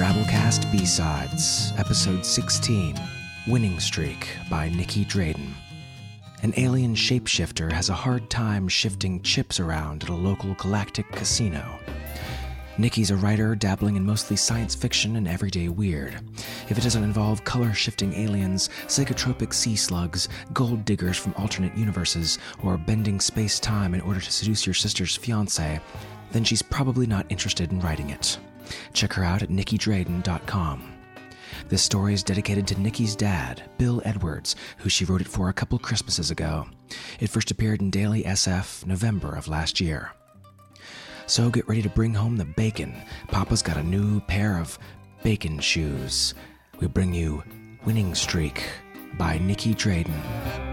Drabblecast B-Sides, Episode 16, Winning Streak by Nicky Drayden. An alien shapeshifter has a hard time shifting chips around at a local galactic casino. Nicky's a writer dabbling in mostly science fiction and everyday weird. If it doesn't involve color shifting aliens, psychotropic sea slugs, gold diggers from alternate universes, or bending space time in order to seduce your sister's fiance, then she's probably not interested in writing it. Check her out at nickydrayden.com. This story is dedicated to Nicky's dad, Bill Edwards, who she wrote it for a couple Christmases ago. It first appeared in Daily SF November of last year. So get ready to bring home the bacon. Papa's got a new pair of bacon shoes. We bring you Winning Streak by Nicky Drayden.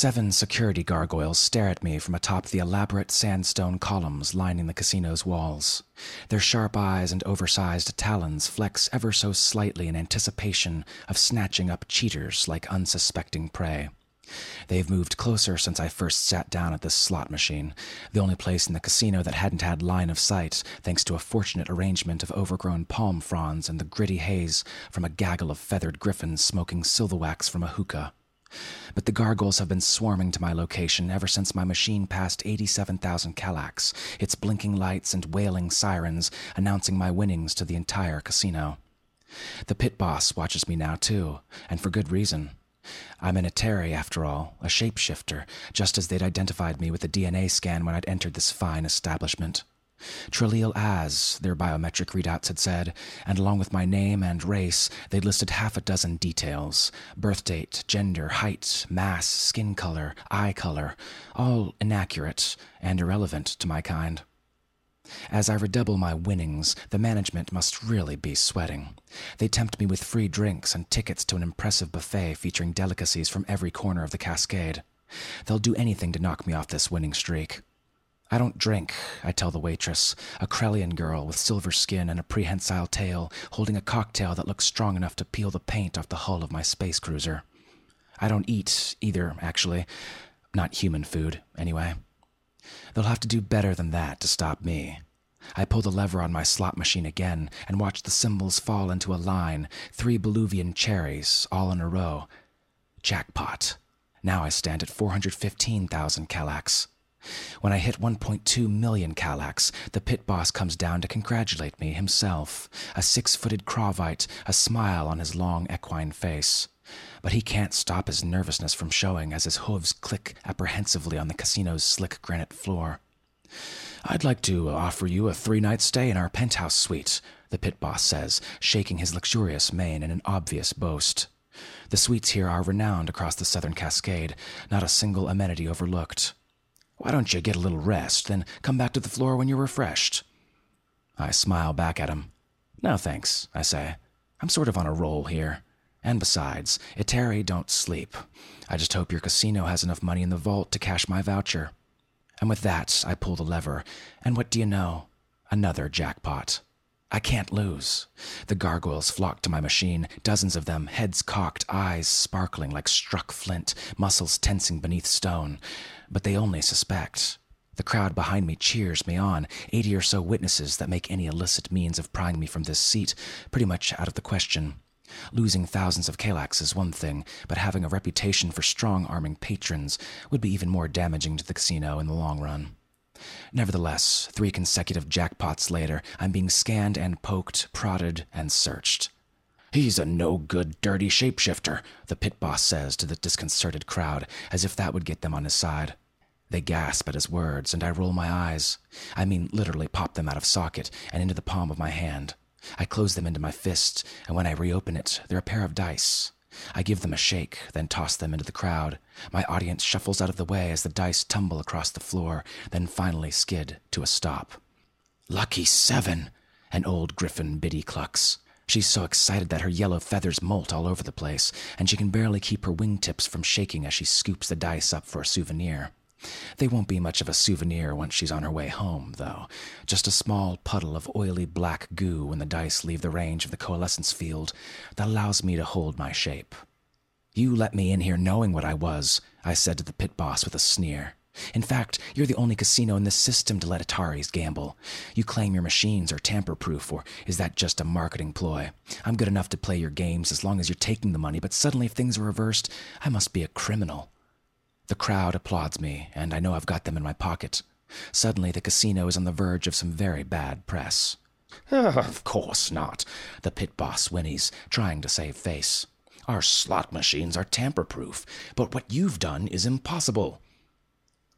Seven security gargoyles stare at me from atop the elaborate sandstone columns lining the casino's walls. Their sharp eyes and oversized talons flex ever so slightly in anticipation of snatching up cheaters like unsuspecting prey. They've moved closer since I first sat down at this slot machine, the only place in the casino that hadn't had line of sight, thanks to a fortunate arrangement of overgrown palm fronds and the gritty haze from a gaggle of feathered griffins smoking silverwax from a hookah. But the gargoyles have been swarming to my location ever since my machine passed 87,000 Kallax, its blinking lights and wailing sirens announcing my winnings to the entire casino. The pit boss watches me now, too, and for good reason. I'm an Eteri, after all, a shapeshifter, just as they'd identified me with the DNA scan when I'd entered this fine establishment. Tralil Az, their biometric readouts had said, and along with my name and race, they'd listed half a dozen details birth date, gender, height, mass, skin color, eye color, all inaccurate and irrelevant to my kind. As I redouble my winnings, the management must really be sweating. They tempt me with free drinks and tickets to an impressive buffet featuring delicacies from every corner of the cascade. They'll do anything to knock me off this winning streak. I don't drink, I tell the waitress, a Krellian girl with silver skin and a prehensile tail, holding a cocktail that looks strong enough to peel the paint off the hull of my space cruiser. I don't eat either, actually. Not human food, anyway. They'll have to do better than that to stop me. I pull the lever on my slot machine again and watch the symbols fall into a line, three Boluvian cherries, all in a row. Jackpot. Now I stand at 415,000 Kallax. When I hit 1.2 million Kallax, the pit boss comes down to congratulate me himself, a six footed Kravite, a smile on his long equine face. But he can't stop his nervousness from showing as his hooves click apprehensively on the casino's slick granite floor. I'd like to offer you a three night stay in our penthouse suite, the pit boss says, shaking his luxurious mane in an obvious boast. The suites here are renowned across the southern cascade, not a single amenity overlooked. Why don't you get a little rest, then come back to the floor when you're refreshed? I smile back at him. No thanks, I say. I'm sort of on a roll here. And besides, Eteri don't sleep. I just hope your casino has enough money in the vault to cash my voucher. And with that, I pull the lever, and what do you know? Another jackpot. I can't lose. The gargoyles flock to my machine, dozens of them, heads cocked, eyes sparkling like struck flint, muscles tensing beneath stone. But they only suspect. The crowd behind me cheers me on, eighty or so witnesses that make any illicit means of prying me from this seat pretty much out of the question. Losing thousands of Kallax is one thing, but having a reputation for strong arming patrons would be even more damaging to the casino in the long run. Nevertheless, three consecutive jackpots later, I'm being scanned and poked, prodded, and searched. He's a no good, dirty shapeshifter, the pit boss says to the disconcerted crowd, as if that would get them on his side. They gasp at his words, and I roll my eyes. I mean, literally pop them out of socket and into the palm of my hand. I close them into my fist, and when I reopen it, they're a pair of dice. I give them a shake, then toss them into the crowd. My audience shuffles out of the way as the dice tumble across the floor, then finally skid to a stop. Lucky seven, an old griffin biddy clucks. She's so excited that her yellow feathers molt all over the place, and she can barely keep her wingtips from shaking as she scoops the dice up for a souvenir. They won't be much of a souvenir once she's on her way home, though. Just a small puddle of oily black goo when the dice leave the range of the coalescence field that allows me to hold my shape. You let me in here knowing what I was, I said to the pit boss with a sneer. In fact, you're the only casino in this system to let Ataris gamble. You claim your machines are tamper proof, or is that just a marketing ploy? I'm good enough to play your games as long as you're taking the money, but suddenly, if things are reversed, I must be a criminal. The crowd applauds me, and I know I've got them in my pocket. Suddenly, the casino is on the verge of some very bad press. Ah. of course not, the pit boss whinnies, trying to save face. Our slot machines are tamper proof, but what you've done is impossible.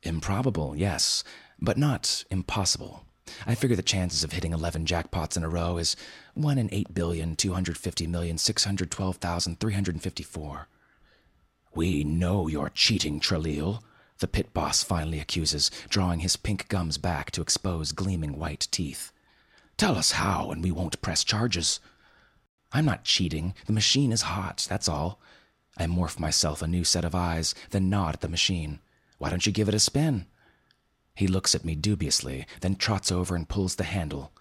Improbable, yes, but not impossible. I figure the chances of hitting 11 jackpots in a row is 1 in 8,250,612,354. We know you're cheating, Tralil, the pit boss finally accuses, drawing his pink gums back to expose gleaming white teeth. Tell us how, and we won't press charges. I'm not cheating. The machine is hot, that's all. I morph myself a new set of eyes, then nod at the machine. Why don't you give it a spin? He looks at me dubiously, then trots over and pulls the handle.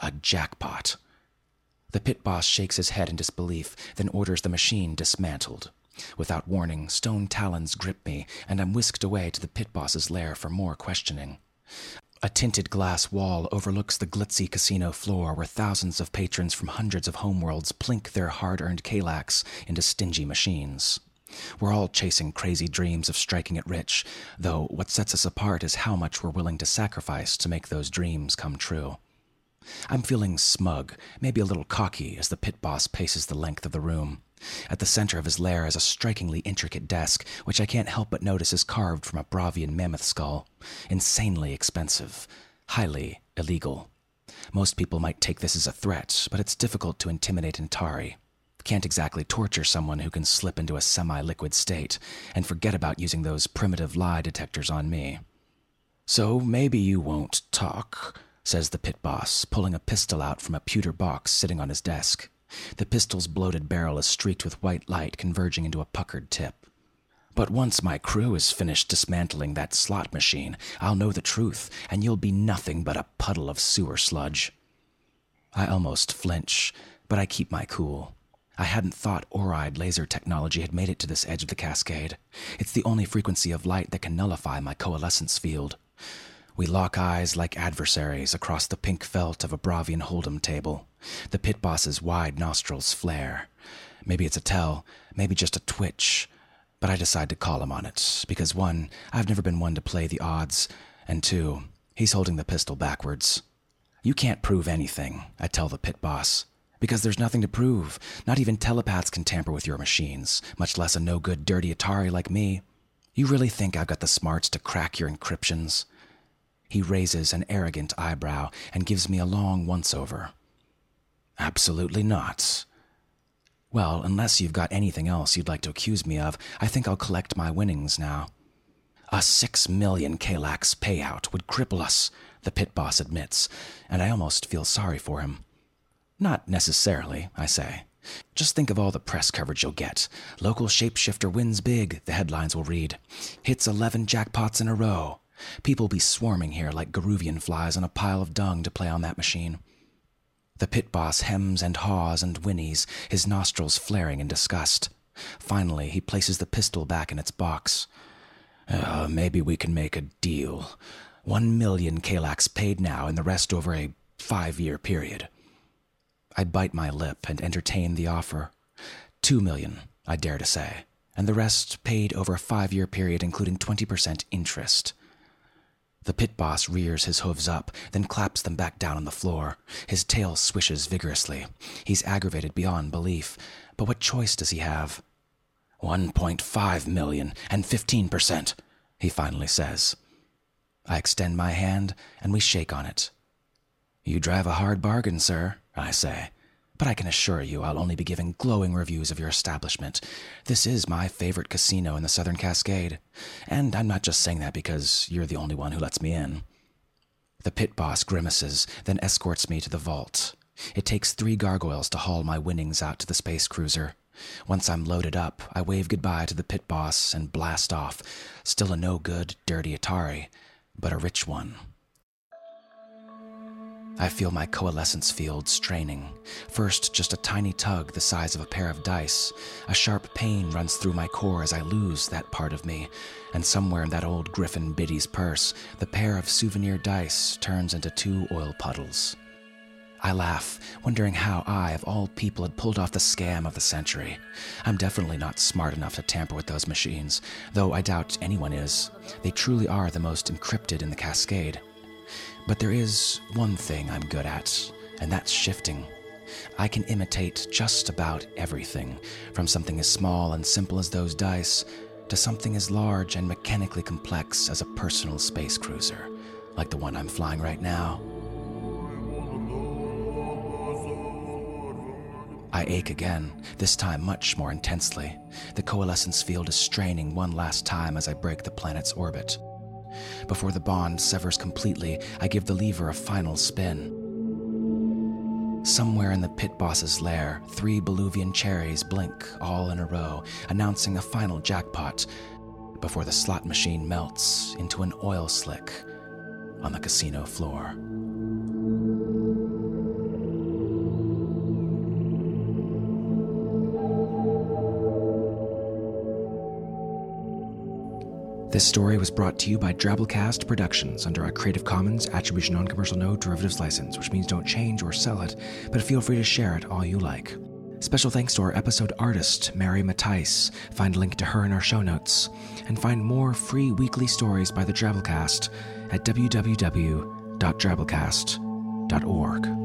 A jackpot. The pit boss shakes his head in disbelief, then orders the machine dismantled. Without warning, stone talons grip me, and I'm whisked away to the pit boss's lair for more questioning. A tinted glass wall overlooks the glitzy casino floor where thousands of patrons from hundreds of homeworlds plink their hard earned Kalax into stingy machines. We're all chasing crazy dreams of striking it rich, though what sets us apart is how much we're willing to sacrifice to make those dreams come true. I'm feeling smug, maybe a little cocky, as the pit boss paces the length of the room. At the center of his lair is a strikingly intricate desk, which I can't help but notice is carved from a Bravian mammoth skull. Insanely expensive, highly illegal. Most people might take this as a threat, but it's difficult to intimidate Antari. Can't exactly torture someone who can slip into a semi liquid state, and forget about using those primitive lie detectors on me. So maybe you won't talk, says the pit boss, pulling a pistol out from a pewter box sitting on his desk. The pistol's bloated barrel is streaked with white light converging into a puckered tip. But once my crew is finished dismantling that slot machine, I'll know the truth, and you'll be nothing but a puddle of sewer sludge. I almost flinch, but I keep my cool. I hadn't thought Oride laser technology had made it to this edge of the cascade. It's the only frequency of light that can nullify my coalescence field. We lock eyes like adversaries across the pink felt of a Bravian Hold'em table. The pit boss's wide nostrils flare. Maybe it's a tell, maybe just a twitch. But I decide to call him on it, because one, I've never been one to play the odds, and two, he's holding the pistol backwards. You can't prove anything, I tell the pit boss because there's nothing to prove. Not even telepaths can tamper with your machines, much less a no good, dirty Atari like me. You really think I've got the smarts to crack your encryptions? He raises an arrogant eyebrow and gives me a long once over. Absolutely not. Well, unless you've got anything else you'd like to accuse me of, I think I'll collect my winnings now. A six million Kalax payout would cripple us, the pit boss admits, and I almost feel sorry for him. Not necessarily, I say. Just think of all the press coverage you'll get. Local shapeshifter wins big, the headlines will read. Hits 11 jackpots in a row. People be swarming here like Garuvian flies on a pile of dung to play on that machine. The pit boss hems and haws and whinnies, his nostrils flaring in disgust. Finally, he places the pistol back in its box. Uh, maybe we can make a deal. One million Kalax paid now, and the rest over a five year period. I bite my lip and entertain the offer. Two million, I dare to say, and the rest paid over a five year period, including 20% interest. The pit boss rears his hooves up, then claps them back down on the floor. His tail swishes vigorously. He's aggravated beyond belief, but what choice does he have? 1.5 million and 15%, he finally says. I extend my hand, and we shake on it. You drive a hard bargain, sir, I say. But I can assure you I'll only be giving glowing reviews of your establishment. This is my favorite casino in the Southern Cascade. And I'm not just saying that because you're the only one who lets me in. The pit boss grimaces, then escorts me to the vault. It takes three gargoyles to haul my winnings out to the space cruiser. Once I'm loaded up, I wave goodbye to the pit boss and blast off. Still a no good, dirty Atari, but a rich one. I feel my coalescence field straining. First, just a tiny tug the size of a pair of dice. A sharp pain runs through my core as I lose that part of me. And somewhere in that old Griffin Biddy's purse, the pair of souvenir dice turns into two oil puddles. I laugh, wondering how I, of all people, had pulled off the scam of the century. I'm definitely not smart enough to tamper with those machines, though I doubt anyone is. They truly are the most encrypted in the cascade. But there is one thing I'm good at, and that's shifting. I can imitate just about everything, from something as small and simple as those dice to something as large and mechanically complex as a personal space cruiser, like the one I'm flying right now. I ache again, this time much more intensely. The coalescence field is straining one last time as I break the planet's orbit. Before the bond severs completely, I give the lever a final spin. Somewhere in the pit boss's lair, three Boluvian cherries blink all in a row, announcing a final jackpot before the slot machine melts into an oil slick on the casino floor. This story was brought to you by Drabblecast Productions under a Creative Commons Attribution Non Commercial No Derivatives license, which means don't change or sell it, but feel free to share it all you like. Special thanks to our episode artist, Mary Matthijs. Find a link to her in our show notes. And find more free weekly stories by the Drabblecast at www.drabblecast.org.